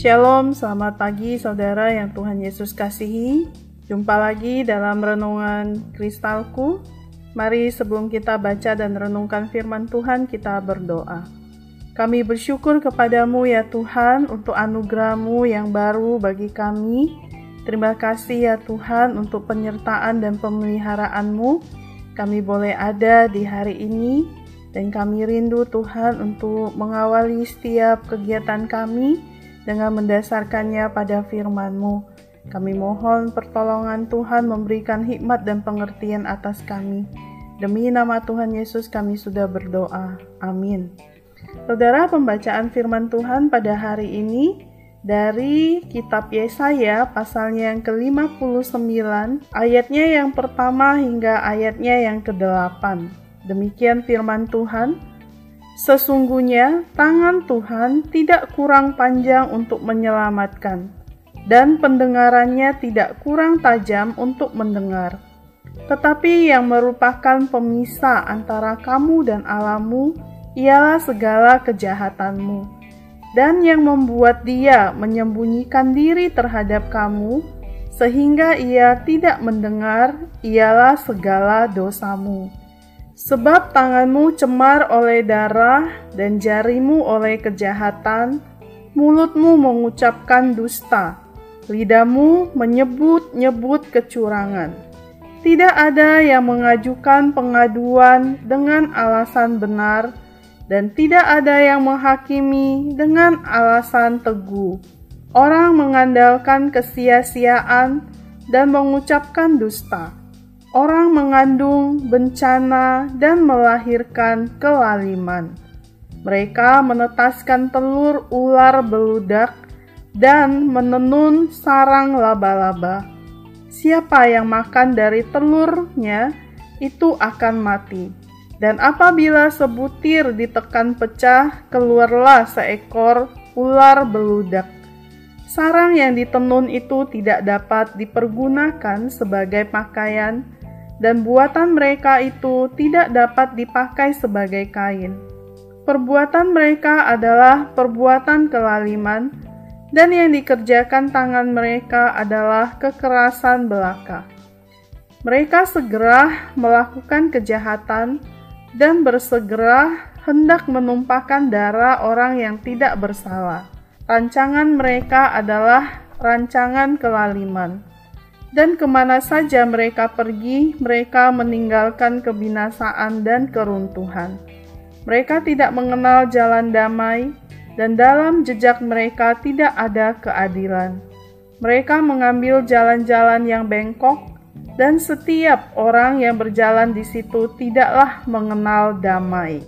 Shalom, selamat pagi saudara yang Tuhan Yesus kasihi. Jumpa lagi dalam renungan kristalku. Mari sebelum kita baca dan renungkan firman Tuhan, kita berdoa. Kami bersyukur kepadamu ya Tuhan untuk anugerahmu yang baru bagi kami. Terima kasih ya Tuhan untuk penyertaan dan pemeliharaanmu. Kami boleh ada di hari ini dan kami rindu Tuhan untuk mengawali setiap kegiatan kami dengan mendasarkannya pada firman-Mu. Kami mohon pertolongan Tuhan memberikan hikmat dan pengertian atas kami. Demi nama Tuhan Yesus kami sudah berdoa. Amin. Saudara, pembacaan firman Tuhan pada hari ini dari kitab Yesaya pasalnya yang ke-59 ayatnya yang pertama hingga ayatnya yang ke-8. Demikian firman Tuhan. Sesungguhnya tangan Tuhan tidak kurang panjang untuk menyelamatkan, dan pendengarannya tidak kurang tajam untuk mendengar. Tetapi yang merupakan pemisah antara kamu dan Alamu ialah segala kejahatanmu, dan yang membuat dia menyembunyikan diri terhadap kamu, sehingga ia tidak mendengar ialah segala dosamu. Sebab tanganmu cemar oleh darah dan jarimu oleh kejahatan, mulutmu mengucapkan dusta, lidahmu menyebut-nyebut kecurangan. Tidak ada yang mengajukan pengaduan dengan alasan benar, dan tidak ada yang menghakimi dengan alasan teguh. Orang mengandalkan kesia-siaan dan mengucapkan dusta orang mengandung bencana dan melahirkan kelaliman. Mereka menetaskan telur ular beludak dan menenun sarang laba-laba. Siapa yang makan dari telurnya itu akan mati. Dan apabila sebutir ditekan pecah, keluarlah seekor ular beludak. Sarang yang ditenun itu tidak dapat dipergunakan sebagai pakaian dan buatan mereka itu tidak dapat dipakai sebagai kain. Perbuatan mereka adalah perbuatan kelaliman, dan yang dikerjakan tangan mereka adalah kekerasan belaka. Mereka segera melakukan kejahatan dan bersegera hendak menumpahkan darah orang yang tidak bersalah. Rancangan mereka adalah rancangan kelaliman dan ke mana saja mereka pergi, mereka meninggalkan kebinasaan dan keruntuhan. Mereka tidak mengenal jalan damai, dan dalam jejak mereka tidak ada keadilan. Mereka mengambil jalan-jalan yang bengkok, dan setiap orang yang berjalan di situ tidaklah mengenal damai.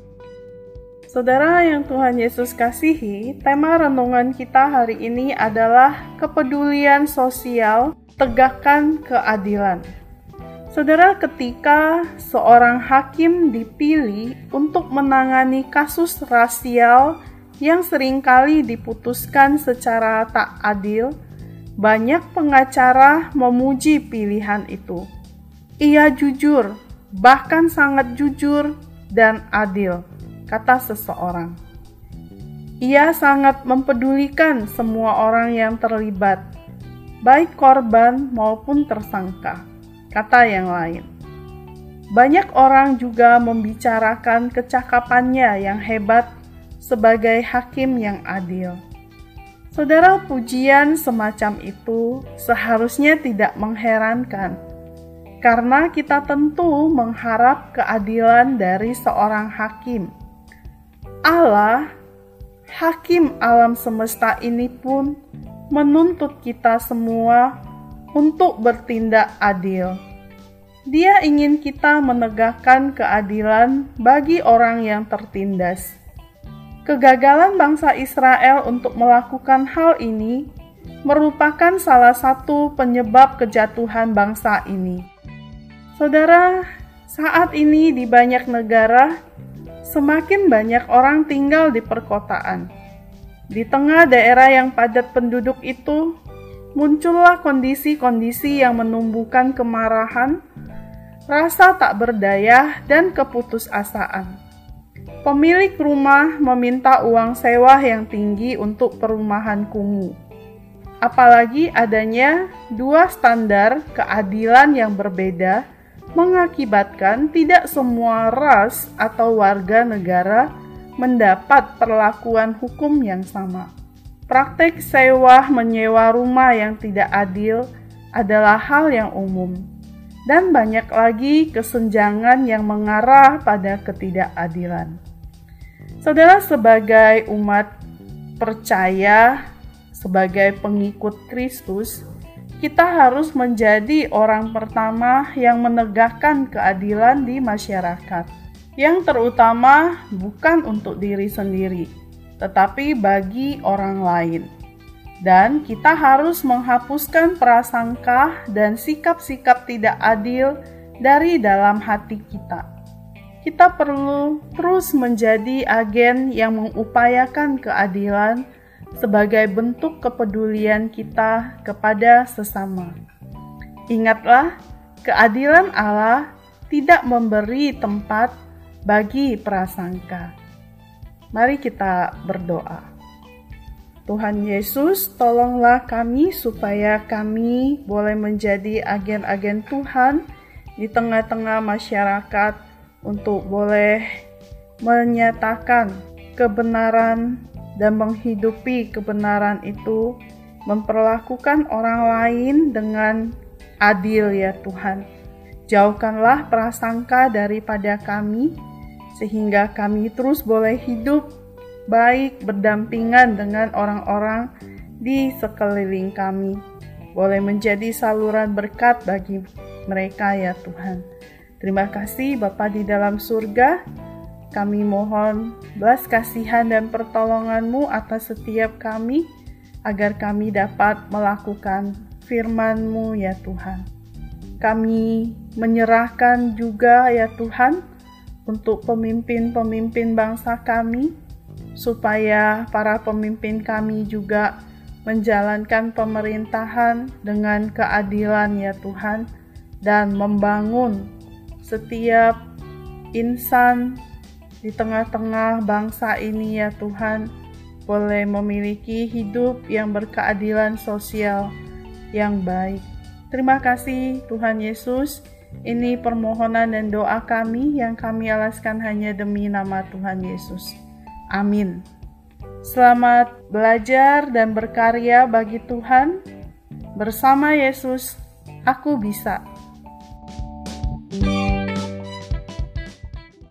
Saudara yang Tuhan Yesus kasihi, tema renungan kita hari ini adalah kepedulian sosial tegakkan keadilan. Saudara, ketika seorang hakim dipilih untuk menangani kasus rasial yang sering kali diputuskan secara tak adil, banyak pengacara memuji pilihan itu. Ia jujur, bahkan sangat jujur dan adil, kata seseorang. Ia sangat mempedulikan semua orang yang terlibat, baik korban maupun tersangka, kata yang lain. Banyak orang juga membicarakan kecakapannya yang hebat sebagai hakim yang adil. Saudara, pujian semacam itu seharusnya tidak mengherankan, karena kita tentu mengharap keadilan dari seorang hakim. Allah, hakim alam semesta ini pun menuntut kita semua untuk bertindak adil. Dia ingin kita menegakkan keadilan bagi orang yang tertindas. Kegagalan bangsa Israel untuk melakukan hal ini merupakan salah satu penyebab kejatuhan bangsa ini. Saudara, saat ini di banyak negara, semakin banyak orang tinggal di perkotaan di tengah daerah yang padat penduduk itu, muncullah kondisi-kondisi yang menumbuhkan kemarahan, rasa tak berdaya, dan keputusasaan. Pemilik rumah meminta uang sewa yang tinggi untuk perumahan kumuh. apalagi adanya dua standar keadilan yang berbeda mengakibatkan tidak semua ras atau warga negara mendapat perlakuan hukum yang sama. Praktek sewa menyewa rumah yang tidak adil adalah hal yang umum, dan banyak lagi kesenjangan yang mengarah pada ketidakadilan. Saudara, sebagai umat percaya, sebagai pengikut Kristus, kita harus menjadi orang pertama yang menegakkan keadilan di masyarakat, yang terutama bukan untuk diri sendiri, tetapi bagi orang lain. Dan kita harus menghapuskan prasangka dan sikap-sikap tidak adil dari dalam hati kita. Kita perlu terus menjadi agen yang mengupayakan keadilan sebagai bentuk kepedulian kita kepada sesama. Ingatlah, keadilan Allah tidak memberi tempat bagi prasangka. Mari kita berdoa. Tuhan Yesus, tolonglah kami supaya kami boleh menjadi agen-agen Tuhan di tengah-tengah masyarakat untuk boleh menyatakan kebenaran dan menghidupi kebenaran itu, memperlakukan orang lain dengan adil ya Tuhan. Jauhkanlah prasangka daripada kami, sehingga kami terus boleh hidup baik berdampingan dengan orang-orang di sekeliling kami. Boleh menjadi saluran berkat bagi mereka ya Tuhan. Terima kasih Bapa di dalam surga. Kami mohon belas kasihan dan pertolonganmu atas setiap kami, agar kami dapat melakukan firman-Mu ya Tuhan. Kami menyerahkan juga ya Tuhan untuk pemimpin-pemimpin bangsa kami, supaya para pemimpin kami juga menjalankan pemerintahan dengan keadilan ya Tuhan dan membangun setiap insan di tengah-tengah bangsa ini ya Tuhan boleh memiliki hidup yang berkeadilan sosial yang baik. Terima kasih Tuhan Yesus. Ini permohonan dan doa kami yang kami alaskan hanya demi nama Tuhan Yesus. Amin. Selamat belajar dan berkarya bagi Tuhan. Bersama Yesus, aku bisa.